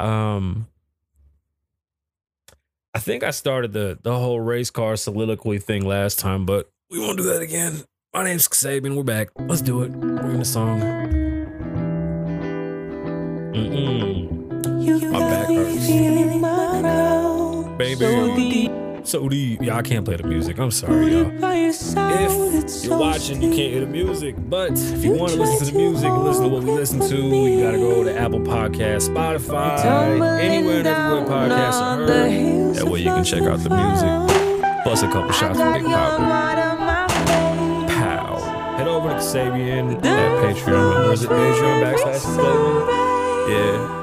Um, I think I started the the whole race car soliloquy thing last time, but we won't do that again. My name's Sabian. We're back. Let's do it. We're in the song. Mm-mm. My back hurts. Baby. So deep. Yeah, I can't play the music. I'm sorry, y'all. If you're watching, you can't hear the music. But if you want to listen to the music and listen to what we listen to, you gotta go to Apple Podcasts, Spotify, anywhere and everywhere podcasts are heard. That way you can check out the music. Plus a couple shots of Big Papa. Pow. Head over to Kasabian at Patreon. Or is it Patreon backslash Kasabian? Yeah.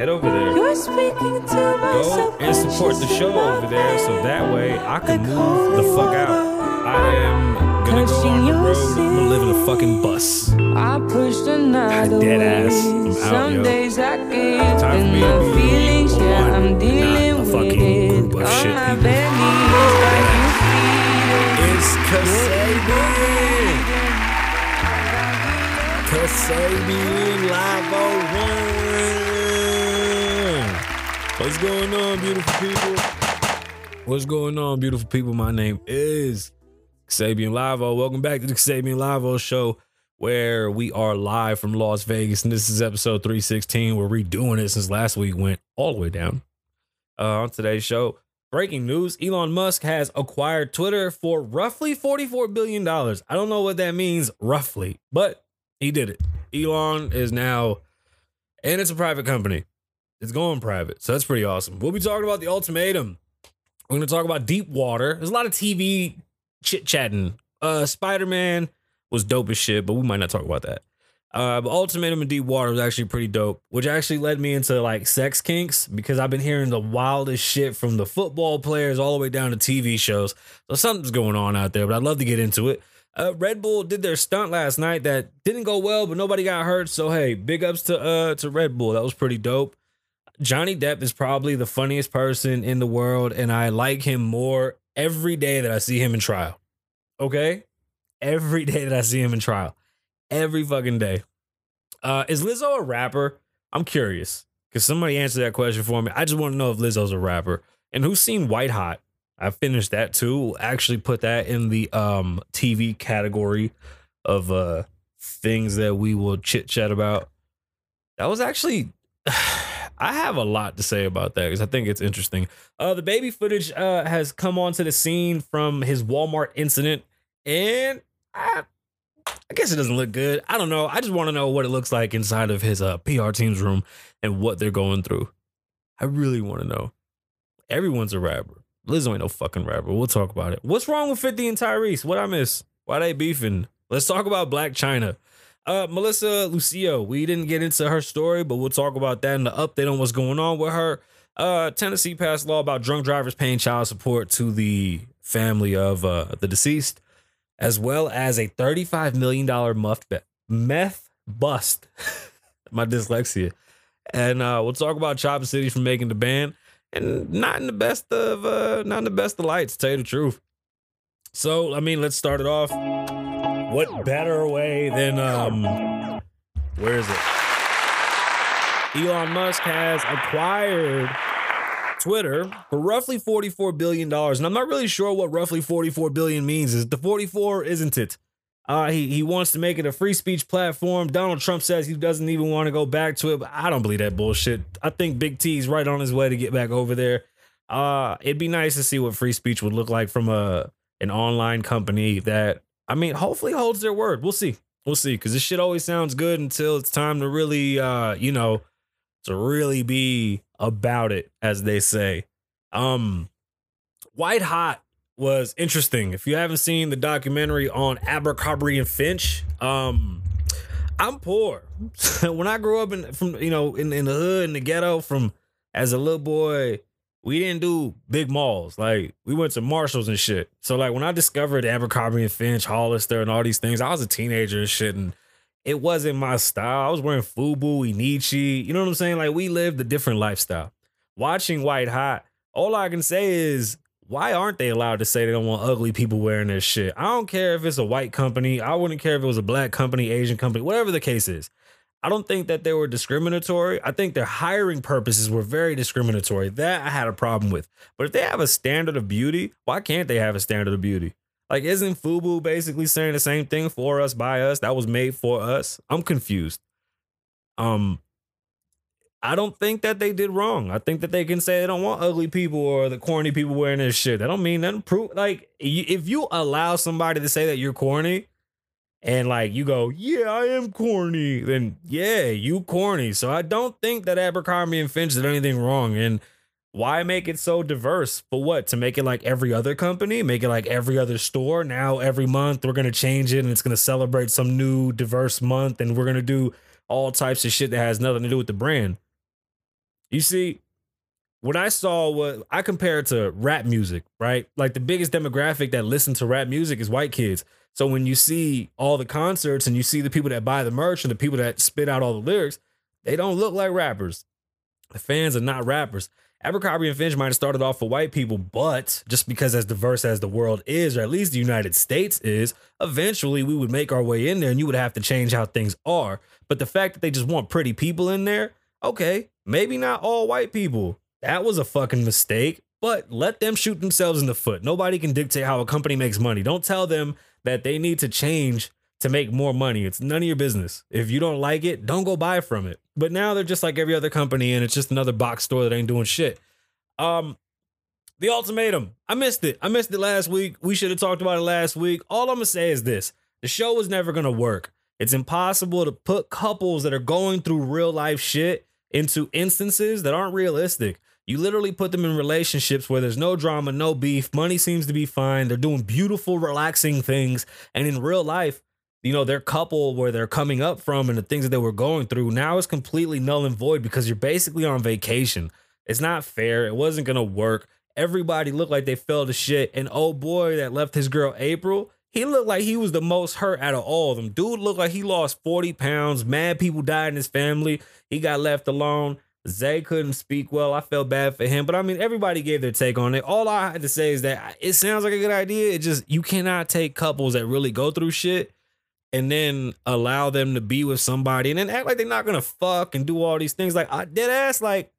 Head over there. you're speaking to Go and support the show over there so that way I can move the fuck out. I am gonna go on the road. I'm gonna live in a fucking bus. I pushed another Dead ass. I'm out, Some yo. days I get Time for me to be feelings, a yeah, I'm not dealing a with fucking group of On shit people. bare knees, like you feel it. It's Kasabian. Kasabian Lavoe What's going on, beautiful people? What's going on, beautiful people? My name is Kasabian Lavoe. Welcome back to the Kasabian Lavoe show, where we are live from Las Vegas. And this is episode 316. We're redoing it since last week went all the way down. Uh, on today's show, breaking news Elon Musk has acquired Twitter for roughly $44 billion. I don't know what that means, roughly, but he did it. Elon is now, and it's a private company. It's going private. So that's pretty awesome. We'll be talking about the ultimatum. We're going to talk about deep water. There's a lot of TV chit chatting. Uh, Spider Man was dope as shit, but we might not talk about that. Uh, but Ultimatum and Deep Water was actually pretty dope, which actually led me into like sex kinks because I've been hearing the wildest shit from the football players all the way down to TV shows. So something's going on out there, but I'd love to get into it. Uh, Red Bull did their stunt last night that didn't go well, but nobody got hurt. So hey, big ups to uh to Red Bull. That was pretty dope. Johnny Depp is probably the funniest person in the world, and I like him more every day that I see him in trial. Okay? Every day that I see him in trial. Every fucking day. Uh, is Lizzo a rapper? I'm curious. Because somebody answer that question for me. I just want to know if Lizzo's a rapper. And who's seen White Hot? I finished that too. We'll actually put that in the um TV category of uh things that we will chit chat about. That was actually I have a lot to say about that because I think it's interesting. Uh, DaBaby footage uh, has come onto the scene from his Walmart incident, and I, I guess it doesn't look good. I don't know. I just want to know what it looks like inside of his uh, PR team's room and what they're going through. I really want to know. Everyone's a rapper. Lizzo ain't no fucking rapper. We'll talk about it. What's wrong with 50 and Tyrese? What I miss? Why they beefing? Let's talk about Black Chyna. Uh, Melissa Lucio, we didn't get into her story, but we'll talk about that in the update on what's going on with her. Uh, Tennessee passed law about drunk drivers paying child support to the family of uh, the deceased, as well as a $35 million meth bust. My dyslexia. And uh, we'll talk about Chopper City from making the band, and not in the best of uh, not in the best of lights, to tell you the truth. So, I mean, let's start it off what better way than um where is it? Elon musk has acquired twitter for roughly 44 billion dollars and i'm not really sure what roughly 44 billion means. Is the 44 isn't it? Uh he, he wants to make it a free speech platform. Donald trump says he doesn't even want to go back to it but i don't believe that bullshit. I think big t's right on his way to get back over there. Uh it'd be nice to see what free speech would look like from a an online company that I mean, hopefully holds their word. We'll see. We'll see. Cause this shit always sounds good until it's time to really uh, you know, to really be about it, as they say. Um White Hot was interesting. If you haven't seen the documentary on Abercrombie and Finch, um, I'm poor. when I grew up in from you know in, in the hood in the ghetto from as a little boy, we didn't do big malls. Like we went to Marshalls and shit. So like when I discovered Abercrombie and Finch, Hollister, and all these things, I was a teenager and shit, and it wasn't my style. I was wearing FUBU, Inichi. You know what I'm saying? Like we lived a different lifestyle. Watching White Hot, all I can say is why aren't they allowed to say they don't want ugly people wearing their shit? I don't care if it's a white company. I wouldn't care if it was a black company, Asian company, whatever the case is. I don't think that they were discriminatory. I think their hiring purposes were very discriminatory. That I had a problem with. But if they have a standard of beauty, why can't they have a standard of beauty? Like, isn't Fubu basically saying the same thing for us, by us? That was made for us. I'm confused. Um, I don't think that they did wrong. I think that they can say they don't want ugly people or the corny people wearing this shit. That don't mean nothing. Prove like if you allow somebody to say that you're corny, and like you go, yeah, I am corny, then yeah, you corny. So I don't think that Abercrombie and Finch did anything wrong. And why make it so diverse? For what? To make it like every other company, make it like every other store. Now every month we're gonna change it and it's gonna celebrate some new diverse month, and we're gonna do all types of shit that has nothing to do with the brand. You see, what I saw was I compared to rap music, right? Like the biggest demographic that listen to rap music is white kids. So when you see all the concerts and you see the people that buy the merch and the people that spit out all the lyrics, they don't look like rappers. The fans are not rappers. Abercrombie and Finch might have started off for white people, but just because as diverse as the world is, or at least the United States is, eventually we would make our way in there and you would have to change how things are. But the fact that they just want pretty people in there, okay, maybe not all white people. That was a fucking mistake, but let them shoot themselves in the foot. Nobody can dictate how a company makes money. Don't tell them that they need to change to make more money. It's none of your business. If you don't like it, don't go buy from it. But now they're just like every other company and it's just another box store that ain't doing shit. Um the ultimatum. I missed it. I missed it last week. We should have talked about it last week. All I'm gonna say is this: the show was never gonna work. It's impossible to put couples that are going through real life shit into instances that aren't realistic. You literally put them in relationships where there's no drama, no beef, money seems to be fine. They're doing beautiful, relaxing things. And in real life, you know, their couple where they're coming up from and the things that they were going through now is completely null and void because you're basically on vacation. It's not fair. It wasn't gonna work. Everybody looked like they fell to shit. And oh boy, that left his girl April. He looked like he was the most hurt out of all of them. Dude looked like he lost 40 pounds. Mad people died in his family. He got left alone. Zay couldn't speak well. I felt bad for him. But I mean, everybody gave their take on it. All I had to say is that it sounds like a good idea. It just, you cannot take couples that really go through shit and then allow them to be with somebody and then act like they're not gonna fuck and do all these things. Like, I dead ass, like,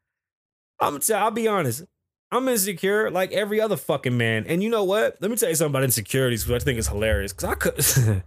I'm tell, I'll be honest. I'm insecure like every other fucking man. And you know what? Let me tell you something about insecurities, which I think is hilarious. Cause I could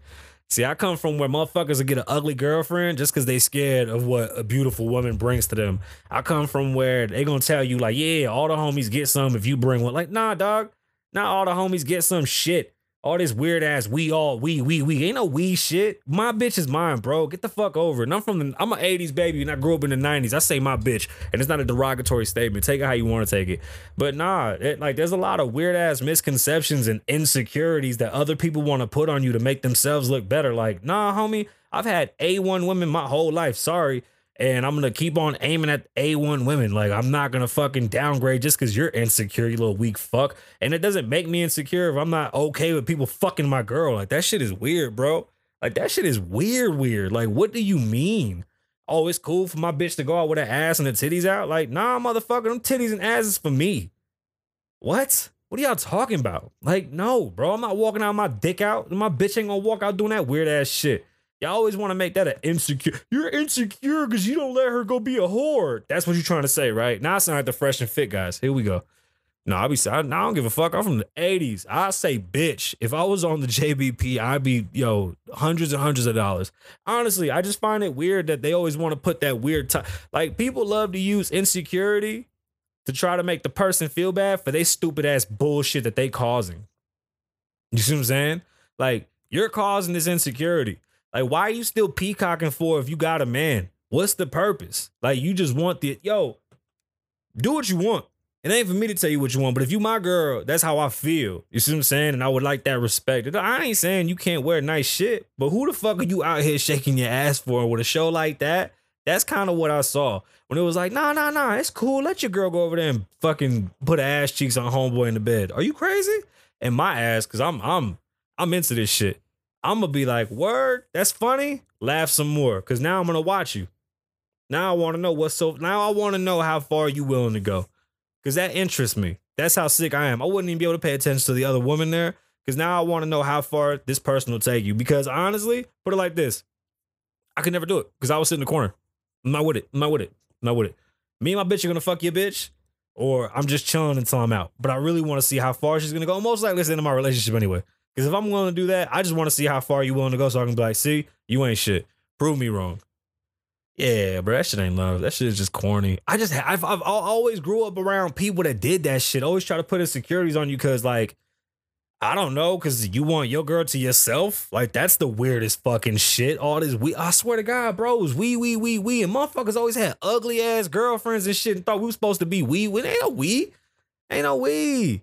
see I come from where motherfuckers will get an ugly girlfriend just because they scared of what a beautiful woman brings to them. I come from where they gonna tell you, like, yeah, all the homies get some if you bring one. Like, nah, dog. Not all the homies get some shit. All this weird ass we all we we we ain't no we shit. My bitch is mine, bro. Get the fuck over. And I'm from the I'm an 80s baby and I grew up in the 90s. I say my bitch, and it's not a derogatory statement. Take it how you want to take it. But nah, it, like there's a lot of weird ass misconceptions and insecurities that other people want to put on you to make themselves look better. Like, nah, homie, I've had A1 women my whole life. Sorry. And I'm gonna keep on aiming at A1 women. Like, I'm not gonna fucking downgrade just because you're insecure, you little weak fuck. And it doesn't make me insecure if I'm not okay with people fucking my girl. Like, that shit is weird, bro. Like, that shit is weird, weird. Like, what do you mean? Oh, it's cool for my bitch to go out with her ass and the titties out? Like, nah, motherfucker, them titties and asses for me. What? What are y'all talking about? Like, no, bro, I'm not walking out my dick out. My bitch ain't gonna walk out doing that weird ass shit. Y'all always want to make that an insecure. You're insecure because you don't let her go be a whore. That's what you're trying to say, right? Now I sound like the fresh and fit guys. Here we go. No, I'll be I, I don't give a fuck. I'm from the 80s. I say bitch. If I was on the JBP, I'd be, yo, hundreds and hundreds of dollars. Honestly, I just find it weird that they always want to put that weird time. Like people love to use insecurity to try to make the person feel bad for they stupid ass bullshit that they causing. You see what I'm saying? Like, you're causing this insecurity. Like, why are you still peacocking for if you got a man? What's the purpose? Like, you just want the yo, do what you want. It ain't for me to tell you what you want, but if you my girl, that's how I feel. You see what I'm saying? And I would like that respect. I ain't saying you can't wear nice shit, but who the fuck are you out here shaking your ass for with a show like that? That's kind of what I saw when it was like, nah, nah, nah, it's cool. Let your girl go over there and fucking put ass cheeks on homeboy in the bed. Are you crazy? And my ass, cause I'm I'm I'm into this shit. I'm gonna be like, word, that's funny. Laugh some more, cause now I'm gonna watch you. Now I want to know what's so. Now I want to know how far you willing to go, cause that interests me. That's how sick I am. I wouldn't even be able to pay attention to the other woman there, cause now I want to know how far this person will take you. Because honestly, put it like this: I could never do it because I was sitting in the corner. I'm not with it. I'm not with it. I'm not with it. Me and my bitch are gonna fuck your bitch, or I'm just chilling until I'm out. But I really want to see how far she's gonna go. Most likely it's the end of my relationship anyway. Because if I'm willing to do that, I just want to see how far you willing to go so I can be like, see, you ain't shit. Prove me wrong. Yeah, bro, that shit ain't love. That shit is just corny. I just, I've, I've always grew up around people that did that shit. Always try to put insecurities on you because, like, I don't know, because you want your girl to yourself. Like, that's the weirdest fucking shit. All this, we, I swear to God, bros, we, we, we, we, and motherfuckers always had ugly ass girlfriends and shit and thought we was supposed to be we. We ain't no we. Ain't no we.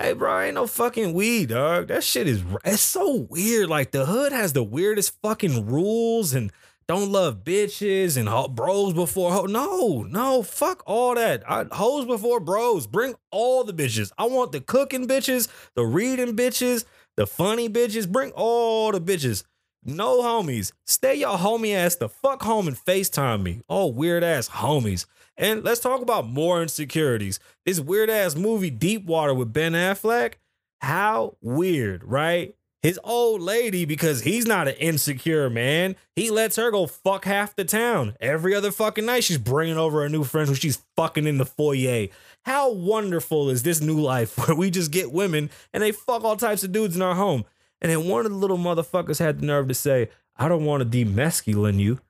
Hey, bro, ain't no fucking weed, dog. That shit is it's so weird. Like the hood has the weirdest fucking rules and don't love bitches and ho- bros before ho- no, no, fuck all that. I, hoes before bros. Bring all the bitches. I want the cooking bitches, the reading bitches, the funny bitches. Bring all the bitches. No homies. Stay your homie ass the fuck home and FaceTime me. Oh, weird ass homies. And let's talk about more insecurities. This weird ass movie Deep Water with Ben Affleck. How weird, right? His old lady, because he's not an insecure man, he lets her go fuck half the town. Every other fucking night, she's bringing over a new friend who she's fucking in the foyer. How wonderful is this new life where we just get women and they fuck all types of dudes in our home? And then one of the little motherfuckers had the nerve to say, I don't want to demasculine you,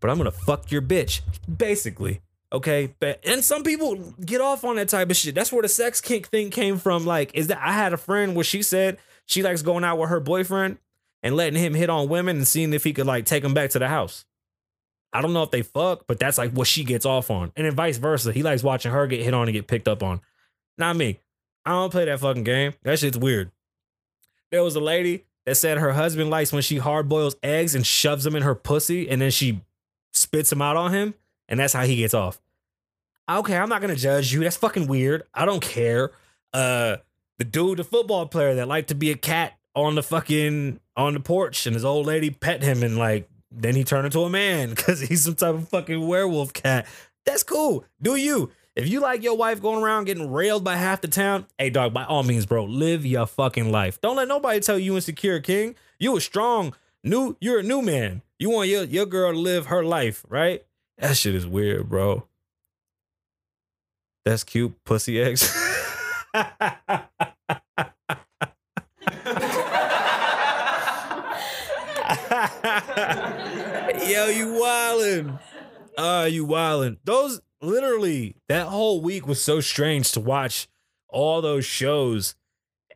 but I'm gonna fuck your bitch. Basically. Okay. But and some people get off on that type of shit. That's where the sex kink thing came from. Like, is that I had a friend where she said she likes going out with her boyfriend and letting him hit on women and seeing if he could like take them back to the house. I don't know if they fuck, but that's like what she gets off on. And then vice versa. He likes watching her get hit on and get picked up on. Not me. I don't play that fucking game. That shit's weird. There was a lady that said her husband likes when she hard boils eggs and shoves them in her pussy and then she spits them out on him. And that's how he gets off. Okay, I'm not gonna judge you. That's fucking weird. I don't care. Uh the dude, the football player that liked to be a cat on the fucking on the porch and his old lady pet him and like then he turned into a man because he's some type of fucking werewolf cat. That's cool. Do you? If you like your wife going around getting railed by half the town, hey dog, by all means, bro, live your fucking life. Don't let nobody tell you insecure, king. You a strong new. You're a new man. You want your your girl to live her life, right? That shit is weird, bro. That's cute, pussy eggs. Yo, you wildin'. Uh, you wildin'. Those literally that whole week was so strange to watch all those shows.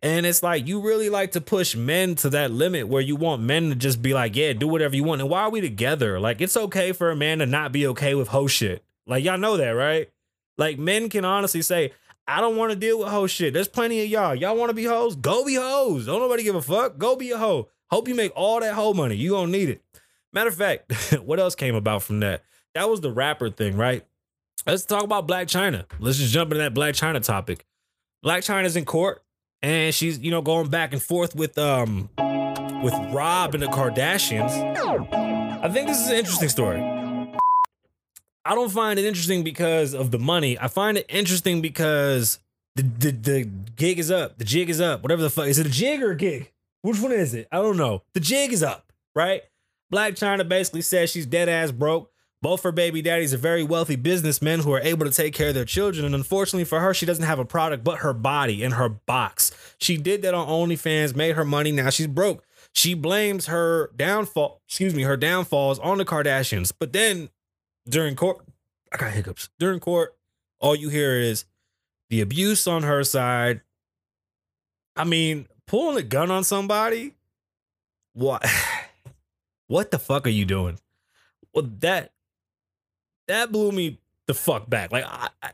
And it's like you really like to push men to that limit where you want men to just be like, yeah, do whatever you want. And why are we together? Like, it's okay for a man to not be okay with hoe shit. Like, y'all know that, right? Like, men can honestly say, I don't want to deal with hoe shit. There's plenty of y'all. Y'all want to be hoes? Go be hoes. Don't nobody give a fuck. Go be a hoe. Hope you make all that hoe money. You gonna need it. Matter of fact, what else came about from that? That was the rapper thing, right? Let's talk about Black Chyna. Let's just jump into that Black Chyna topic. Black Chyna's in court, and she's you know going back and forth with um with Rob and the Kardashians. I think this is an interesting story. I don't find it interesting because of the money. I find it interesting because the, the the gig is up. The jig is up. Whatever the fuck. Is it a jig or a gig? Which one is it? I don't know. The jig is up, right? Black Chyna basically says she's dead ass broke. Both her baby daddies are very wealthy businessmen who are able to take care of their children. And unfortunately for her, she doesn't have a product but her body and her box. She did that on OnlyFans, made her money. Now she's broke. She blames her downfall, excuse me, her downfalls on the Kardashians. But then during court, I got hiccups. During court, all you hear is the abuse on her side. I mean, pulling a gun on somebody. What? What the fuck are you doing? Well, that that blew me the fuck back. Like, I, I,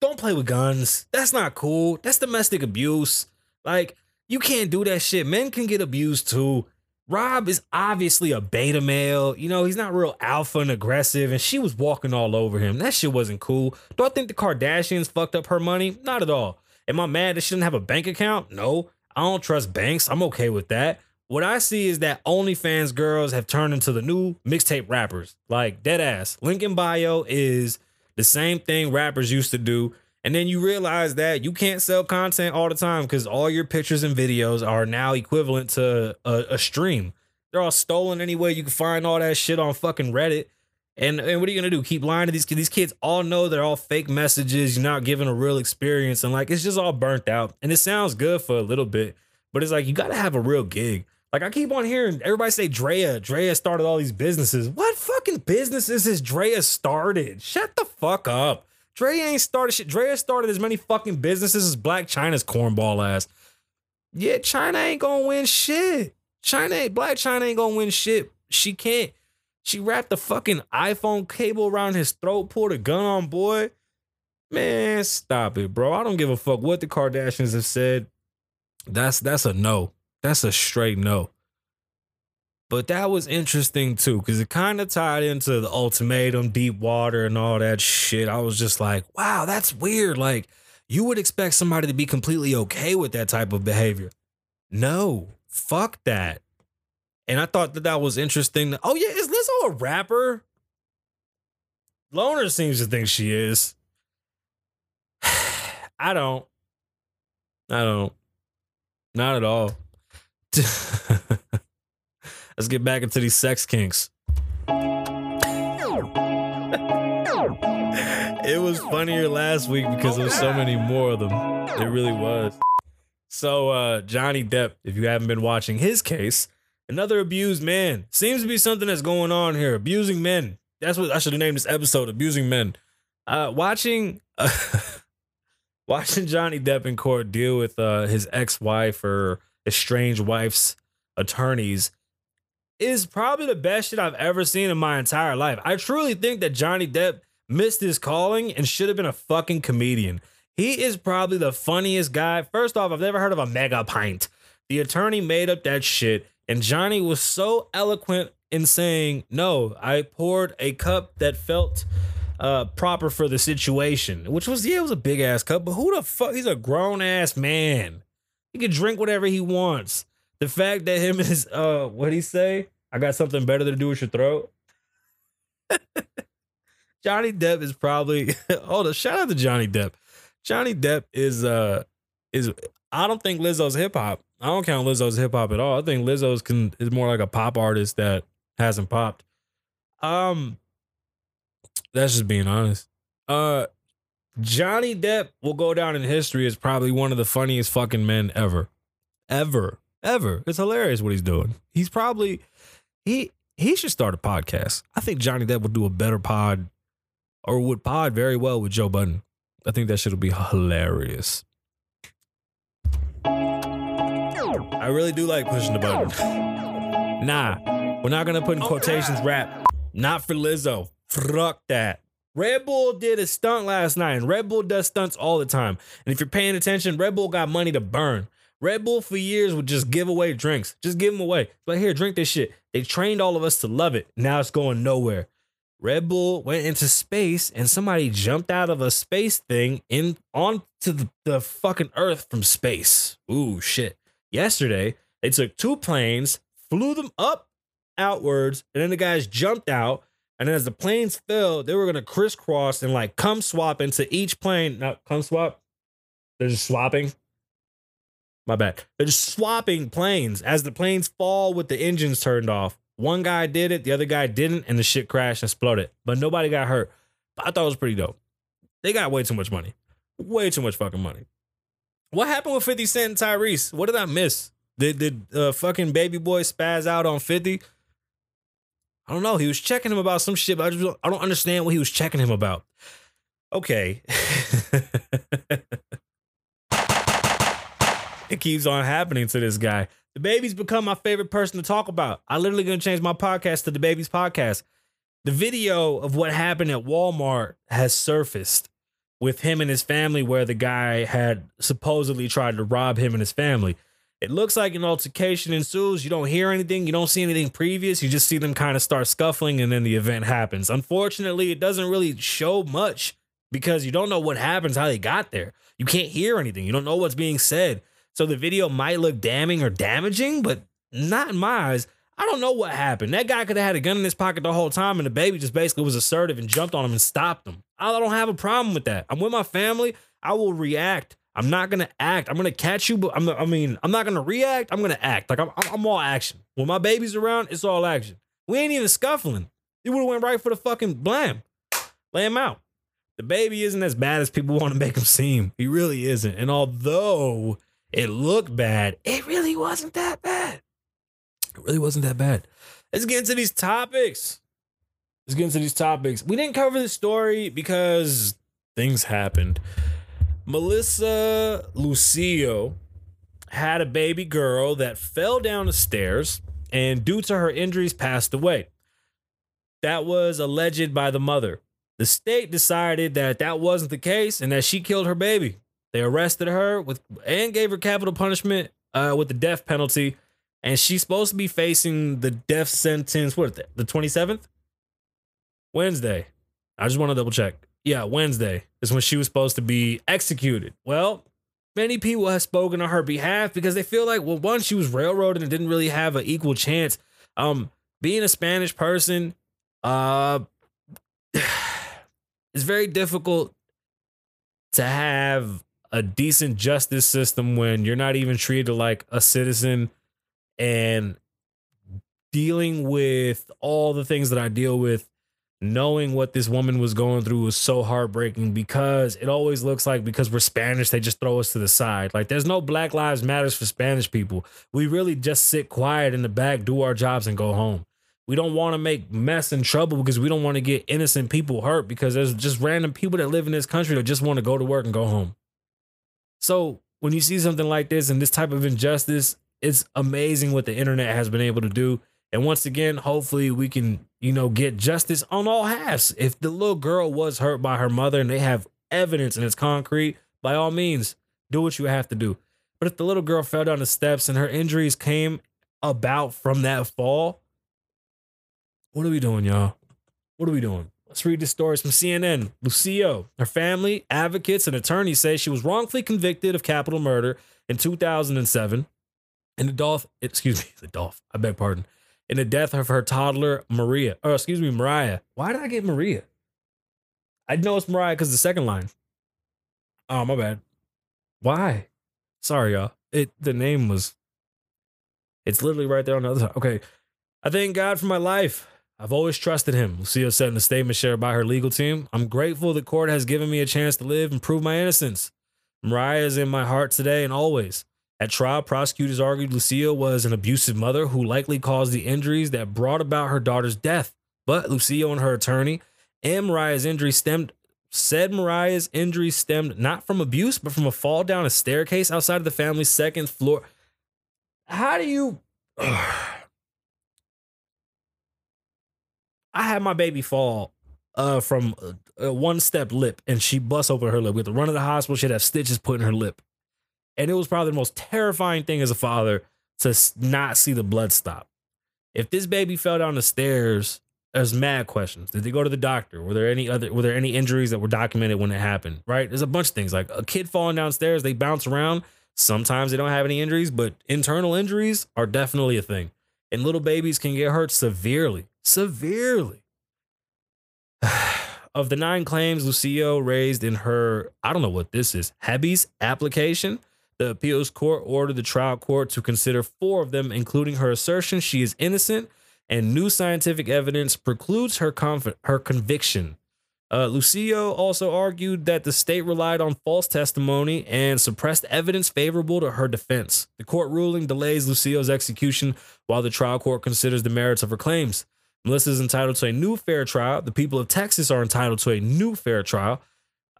don't play with guns. That's not cool. That's domestic abuse. Like, you can't do that shit. Men can get abused too. Rob is obviously a beta male. You know, he's not real alpha and aggressive, and she was walking all over him. That shit wasn't cool. Do I think the Kardashians fucked up her money? Not at all. Am I mad that she didn't have a bank account? No. I don't trust banks. I'm okay with that. What I see is that OnlyFans girls have turned into the new mixtape rappers. Like dead ass. Lincoln Bio is the same thing rappers used to do. And then you realize that you can't sell content all the time because all your pictures and videos are now equivalent to a, a stream. They're all stolen anyway. You can find all that shit on fucking Reddit. And, and what are you gonna do? Keep lying to these kids? These kids all know they're all fake messages. You're not giving a real experience, and like it's just all burnt out. And it sounds good for a little bit, but it's like you gotta have a real gig. Like I keep on hearing everybody say Drea. Drea started all these businesses. What fucking businesses has Drea started? Shut the fuck up. Drea ain't started shit. Drea started as many fucking businesses as Black Chyna's cornball ass. Yeah, Chyna ain't gonna win shit. Chyna ain't Black Chyna ain't gonna win shit. She can't. She wrapped the fucking iPhone cable around his throat, pulled a gun on boy. Man, stop it, bro. I don't give a fuck what the Kardashians have said. That's that's a no. That's a straight no. But that was interesting too, because it kind of tied into the ultimatum, deep water, and all that shit. I was just like, wow, that's weird. Like, you would expect somebody to be completely okay with that type of behavior. No, fuck that. And I thought that that was interesting. Oh, yeah, is Lizzo a rapper? Loner seems to think she is. I don't. I don't. Not at all. Let's get back into these sex kinks. it was funnier last week because there was so many more of them. It really was. So uh Johnny Depp, if you haven't been watching his case, another abused man. Seems to be something that's going on here. Abusing men. That's what I should have named this episode, Abusing Men. Uh watching uh, watching Johnny Depp in court deal with uh his ex-wife or estranged wife's attorneys is probably the best shit I've ever seen in my entire life. I truly think that Johnny Depp missed his calling and should have been a fucking comedian. He is probably the funniest guy. First off, I've never heard of a mega pint. The attorney made up that shit, and Johnny was so eloquent in saying, No, I poured a cup that felt uh proper for the situation, which was, yeah, it was a big ass cup, but who the fuck? He's a grown ass man. He can drink whatever he wants. The fact that him is uh what he say? I got something better to do with your throat. Johnny Depp is probably hold on, shout out to Johnny Depp. Johnny Depp is uh is I don't think Lizzo's hip hop. I don't count Lizzo's hip hop at all. I think Lizzo's can is more like a pop artist that hasn't popped. Um that's just being honest. Uh Johnny Depp will go down in history as probably one of the funniest fucking men ever. Ever. Ever. It's hilarious what he's doing. He's probably he he should start a podcast. I think Johnny Depp would do a better pod or would pod very well with Joe Budden. I think that shit be hilarious. I really do like pushing the button. Nah, we're not gonna put in oh, quotations rap. Not for Lizzo. Fuck that. Red Bull did a stunt last night, and Red Bull does stunts all the time. And if you're paying attention, Red Bull got money to burn. Red Bull for years would just give away drinks. Just give them away. But here, drink this shit. They trained all of us to love it. Now it's going nowhere. Red Bull went into space and somebody jumped out of a space thing in onto the, the fucking earth from space. Ooh, shit. Yesterday, they took two planes, flew them up outwards, and then the guys jumped out. And then as the planes fell, they were gonna crisscross and like come swap into each plane. Not come swap. They're just swapping. My bad. They're just swapping planes as the planes fall with the engines turned off. One guy did it, the other guy didn't, and the shit crashed and exploded. But nobody got hurt. But I thought it was pretty dope. They got way too much money. Way too much fucking money. What happened with 50 Cent and Tyrese? What did I miss? Did did uh, fucking baby boy spaz out on 50? I don't know. He was checking him about some shit, but I just I don't understand what he was checking him about. Okay. it keeps on happening to this guy. DaBaby's become my favorite person to talk about. I literally gonna change my podcast to DaBaby's podcast. The video of what happened at Walmart has surfaced with him and his family, where the guy had supposedly tried to rob him and his family. It looks like an altercation ensues. You don't hear anything, you don't see anything previous. You just see them kind of start scuffling, and then the event happens. Unfortunately, it doesn't really show much because you don't know what happens, how they got there. You can't hear anything, you don't know what's being said. So the video might look damning or damaging, but not in my eyes. I don't know what happened. That guy could have had a gun in his pocket the whole time, and DaBaby just basically was assertive and jumped on him and stopped him. I don't have a problem with that. I'm with my family. I will react. I'm not gonna act. I'm gonna catch you, but I'm. I mean, I'm not gonna react. I'm gonna act. Like I'm. I'm all action. When my baby's around, it's all action. We ain't even scuffling. You would have went right for the fucking blam. Lay him out. DaBaby isn't as bad as people want to make him seem. He really isn't. And although it looked bad, it really wasn't that bad. It really wasn't that bad. Let's get into these topics. Let's get into these topics. We didn't cover the story because things happened. Melissa Lucio had a baby girl that fell down the stairs and, due to her injuries, passed away. That was alleged by the mother. The state decided that that wasn't the case and that she killed her baby. They arrested her with and gave her capital punishment uh, with the death penalty, and she's supposed to be facing the death sentence. What is it, the twenty seventh? Wednesday. I just want to double check. Yeah, Wednesday is when she was supposed to be executed. Well, many people have spoken on her behalf because they feel like, well, one, she was railroaded and didn't really have an equal chance. Um, being a Spanish person, uh, it's very difficult to have a decent justice system when you're not even treated like a citizen and dealing with all the things that I deal with knowing what this woman was going through was so heartbreaking because it always looks like because we're Spanish, they just throw us to the side. Like there's no Black Lives Matters for Spanish people. We really just sit quiet in the back, do our jobs, and go home. We don't want to make mess and trouble because we don't want to get innocent people hurt because there's just random people that live in this country that just want to go to work and go home. So when you see something like this and this type of injustice, it's amazing what the internet has been able to do. And once again, hopefully we can, you know, get justice on all halves. If the little girl was hurt by her mother and they have evidence and it's concrete, by all means, do what you have to do. But if the little girl fell down the steps and her injuries came about from that fall, what are we doing, y'all? What are we doing? Let's read the stories from CNN. Lucio, her family, advocates, and attorneys say she was wrongfully convicted of capital murder in 2007 in the Dolph, excuse me, the Dolph, I beg pardon, in the death of her toddler, Maria, or excuse me, Mariah. Why did I get Maria? I know it's Mariah because the second line. Oh, my bad. Why? Sorry, y'all. It the name was. It's literally right there on the other side. Okay. I thank God for my life. I've always trusted him, Lucia said in a statement shared by her legal team. I'm grateful the court has given me a chance to live and prove my innocence. Mariah is in my heart today and always. At trial, prosecutors argued Lucia was an abusive mother who likely caused the injuries that brought about her daughter's death. But Lucia and her attorney and Mariah's injury stemmed said Mariah's injury stemmed not from abuse, but from a fall down a staircase outside of the family's second floor. How do you I had my baby fall uh, from a, one step lip and she bust open her lip. We had to run to the hospital. She'd have stitches put in her lip. And it was probably the most terrifying thing as a father to not see the blood stop. If this baby fell down the stairs, there's mad questions. Did they go to the doctor? Were there any other were there any injuries that were documented when it happened? Right? There's a bunch of things. Like a kid falling downstairs, they bounce around. Sometimes they don't have any injuries, but internal injuries are definitely a thing. And little babies can get hurt severely. Severely. of the nine claims Lucio raised in her, I don't know what this is, Hebby's application, the appeals court ordered the trial court to consider four of them, including her assertion she is innocent and new scientific evidence precludes her conf- her conviction. Uh, Lucio also argued that the state relied on false testimony and suppressed evidence favorable to her defense. The court ruling delays Lucio's execution while the trial court considers the merits of her claims. Melissa is entitled to a new fair trial. The people of Texas are entitled to a new fair trial.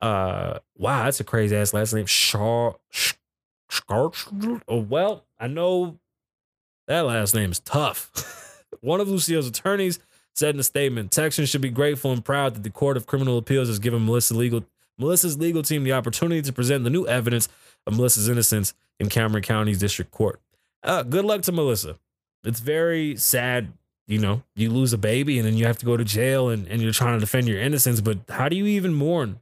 Uh, wow, that's a crazy ass last name. Char, Sh- Schar- oh, well, I know that last name is tough. One of Lucio's attorneys said in a statement, Texans should be grateful and proud that the Court of Criminal Appeals has given Melissa legal Melissa's legal team the opportunity to present the new evidence of Melissa's innocence in Cameron County's district court. Uh, good luck to Melissa. It's very sad, you know, you lose a baby and then you have to go to jail and, and you're trying to defend your innocence, but how do you even mourn?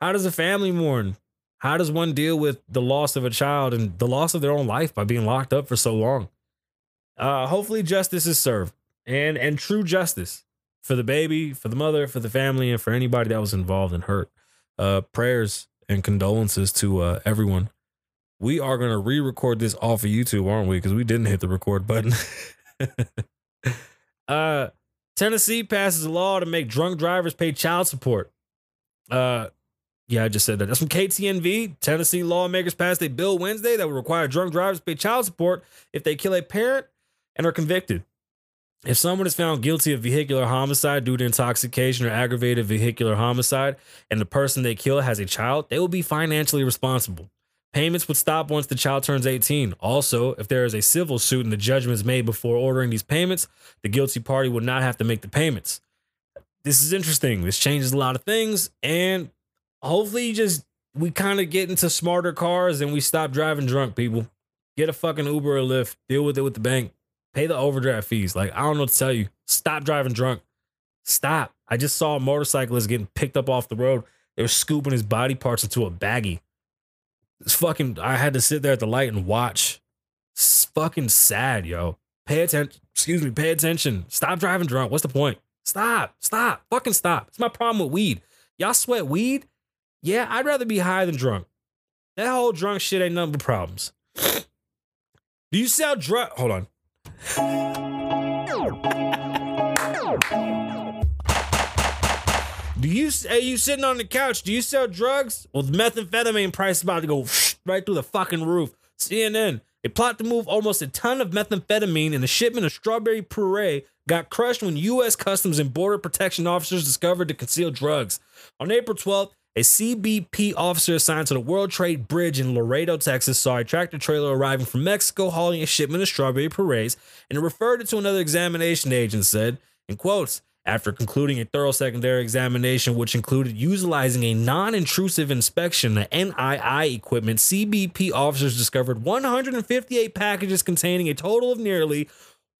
How does a family mourn? How does one deal with the loss of a child and the loss of their own life by being locked up for so long? Uh, hopefully justice is served and and true justice for the baby, for the mother, for the family, and for anybody that was involved and hurt. Uh, prayers and condolences to uh, everyone. We are gonna re-record this off of YouTube, aren't we? Because we didn't hit the record button. uh, Tennessee passes a law to make drunk drivers pay child support. Uh, yeah, I just said that. That's from KTNV. Tennessee lawmakers passed a bill Wednesday that would require drunk drivers to pay child support if they kill a parent and are convicted. If someone is found guilty of vehicular homicide due to intoxication or aggravated vehicular homicide, and the person they kill has a child, they will be financially responsible. Payments would stop once the child turns 18. Also, if there is a civil suit and the judgment is made before ordering these payments, the guilty party would not have to make the payments. This is interesting. This changes a lot of things, and hopefully, just we kind of get into smarter cars and we stop driving drunk. People get a fucking Uber or Lyft. Deal with it with the bank. Pay the overdraft fees. Like I don't know to tell you. Stop driving drunk. Stop. I just saw a motorcyclist getting picked up off the road. They were scooping his body parts into a baggie. It's fucking. I had to sit there at the light and watch. It's fucking sad, yo. Pay attention. Excuse me. Pay attention. Stop driving drunk. What's the point? Stop. Stop. Fucking stop. It's my problem with weed. Y'all sweat weed? Yeah, I'd rather be high than drunk. That whole drunk shit ain't nothing but problems. Do you sell drug? Hold on. Do you are you sitting on the couch? Do you sell drugs? Well, the methamphetamine price is about to go right through the fucking roof. CNN. A plot to move almost a ton of methamphetamine in a shipment of strawberry puree got crushed when U.S. Customs and Border Protection officers discovered the concealed drugs. On April 12th, a CBP officer assigned to the World Trade Bridge in Laredo, Texas, saw a tractor trailer arriving from Mexico hauling a shipment of strawberry purees and referred it to another examination agent, said, in quotes, after concluding a thorough secondary examination, which included utilizing a non intrusive inspection, the NII equipment, CBP officers discovered 158 packages containing a total of nearly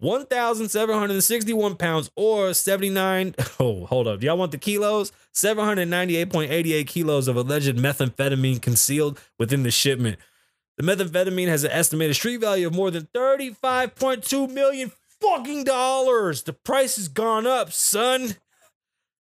1,761 pounds or 79. Oh, hold up. Y'all want the kilos? 798.88 kilos of alleged methamphetamine concealed within the shipment. The methamphetamine has an estimated street value of more than 35.2 million fucking dollars. The price has gone up, son.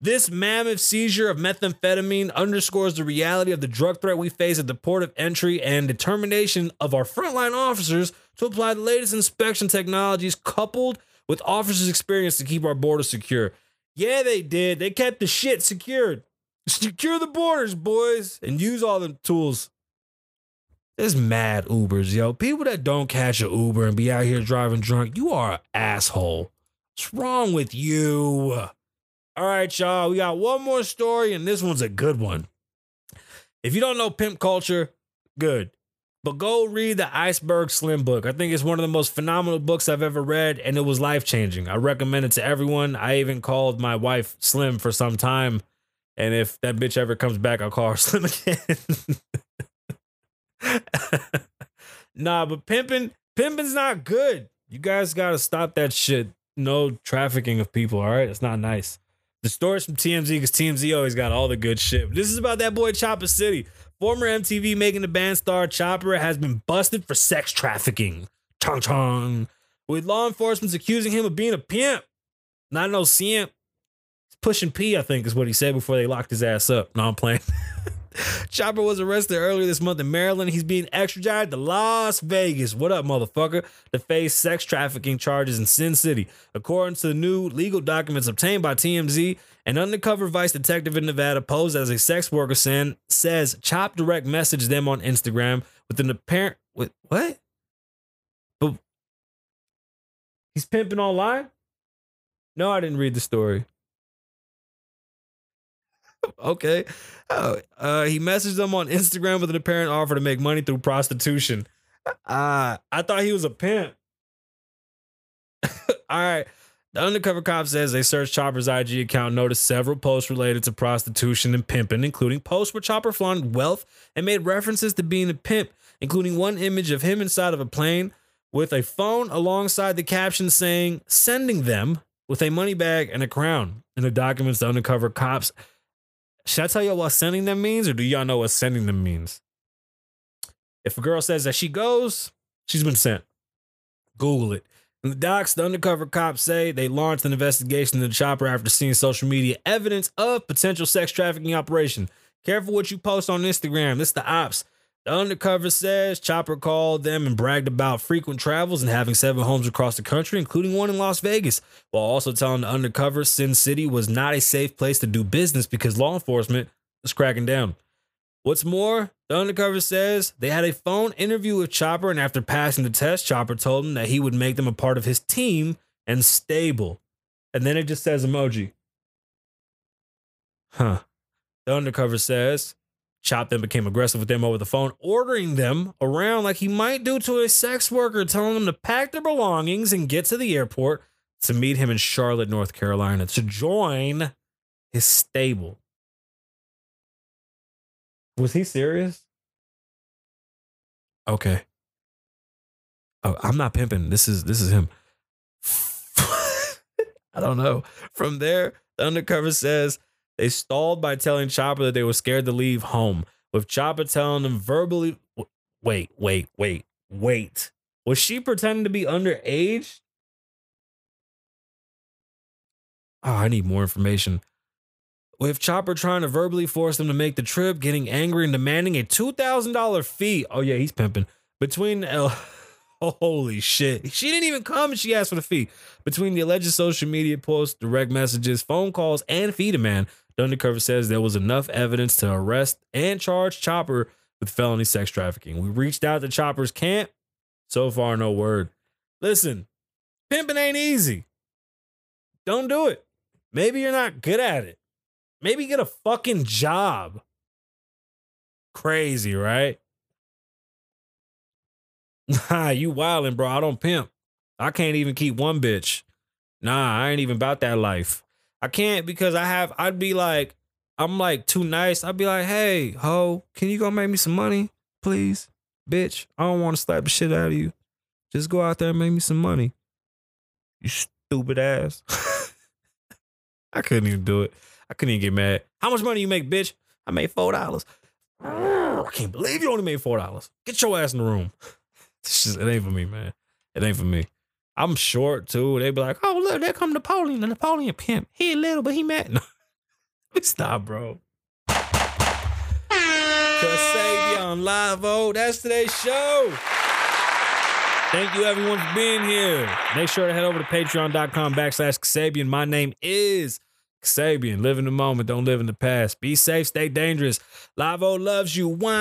This mammoth seizure of methamphetamine underscores the reality of the drug threat we face at the port of entry and determination of our frontline officers to apply the latest inspection technologies coupled with officers' experience to keep our borders secure. Yeah, they did. They kept the shit secured. Secure the borders, boys, and use all the tools. There's mad Ubers, yo. People that don't catch an Uber and be out here driving drunk, you are an asshole. What's wrong with you? All right, y'all. We got one more story, and this one's a good one. If you don't know pimp culture, good. But go read the Iceberg Slim book. I think it's one of the most phenomenal books I've ever read, and it was life changing. I recommend it to everyone. I even called my wife Slim for some time. And if that bitch ever comes back, I'll call her Slim again. nah, but pimping, pimping's not good. You guys gotta stop that shit. No trafficking of people, all right? It's not nice. The stories from TMZ because TMZ always got all the good shit. This is about that boy Chopper City. Former MTV making the band star Chopper has been busted for sex trafficking. Chong chong. With law enforcement accusing him of being a pimp. Not no simp. He's pushing P, I think, is what he said before they locked his ass up. No, I'm playing. Chopper was arrested earlier this month in Maryland. He's being extradited to Las Vegas. What up, motherfucker? To face sex trafficking charges in Sin City. According to the new legal documents obtained by TMZ, an undercover vice detective in Nevada posed as a sex worker sin, says Chop direct messaged them on Instagram with an apparent with what? But he's pimping online? No, I didn't read the story. Okay. Oh, uh, he messaged them on Instagram with an apparent offer to make money through prostitution. Uh, I thought he was a pimp. All right. The undercover cop says they searched Chopper's IG account, noticed several posts related to prostitution and pimping, including posts where Chopper flaunted wealth and made references to being a pimp, including one image of him inside of a plane with a phone alongside the caption saying, sending them with a money bag and a crown. In the documents, the undercover cops should I tell y'all what sending them means, or do y'all know what sending them means? If a girl says that she goes, she's been sent. Google it. In the docs, the undercover cops say they launched an investigation into the chopper after seeing social media evidence of potential sex trafficking operation. Careful what you post on Instagram. This the ops. The undercover says Chopper called them and bragged about frequent travels and having seven homes across the country, including one in Las Vegas, while also telling the undercover Sin City was not a safe place to do business because law enforcement was cracking down. What's more, the undercover says they had a phone interview with Chopper, and after passing the test, Chopper told him that he would make them a part of his team and stable. And then it just says emoji. Huh. The undercover says Chop then became aggressive with them over the phone, ordering them around like he might do to a sex worker, telling them to pack their belongings and get to the airport to meet him in Charlotte, North Carolina, to join his stable. Was he serious? Okay. Oh, I'm not pimping. This is this is him. I don't know. From there, the undercover says they stalled by telling Chopper that they were scared to leave home, with Chopper telling them verbally, wait, wait, wait, wait. Was she pretending to be underage? Oh, I need more information. With Chopper trying to verbally force them to make the trip, getting angry and demanding a $2,000 fee. Oh, yeah, he's pimping. Between L. Holy shit. She didn't even come and she asked for the fee. Between the alleged social media posts, direct messages, phone calls, and fee demand, the undercover says there was enough evidence to arrest and charge Chopper with felony sex trafficking. We reached out to Chopper's camp. So far, no word. Listen, pimping ain't easy. Don't do it. Maybe you're not good at it. Maybe get a fucking job. Crazy, right? Nah, you wildin', bro. I don't pimp. I can't even keep one bitch. Nah, I ain't even about that life. I can't because I have, I'd be like, I'm like too nice. I'd be like, hey, ho, can you go make me some money, please? Bitch, I don't want to slap the shit out of you. Just go out there and make me some money. You stupid ass. I couldn't even do it. I couldn't even get mad. How much money you make, bitch? I made four dollars. I can't believe you only made four dollars. Get your ass in the room. Just, it ain't for me, man. It ain't for me. I'm short too. They'd be like, oh look, there come Napoleon, the Napoleon pimp. He little, but he mad. Stop, bro. Kasabian Live Oh, that's today's show. Thank you everyone for being here. Make sure to head over to patreon.com backslash Kasabian. My name is Kasabian. Live in the moment, don't live in the past. Be safe, stay dangerous. Lavoe loves you. Wine.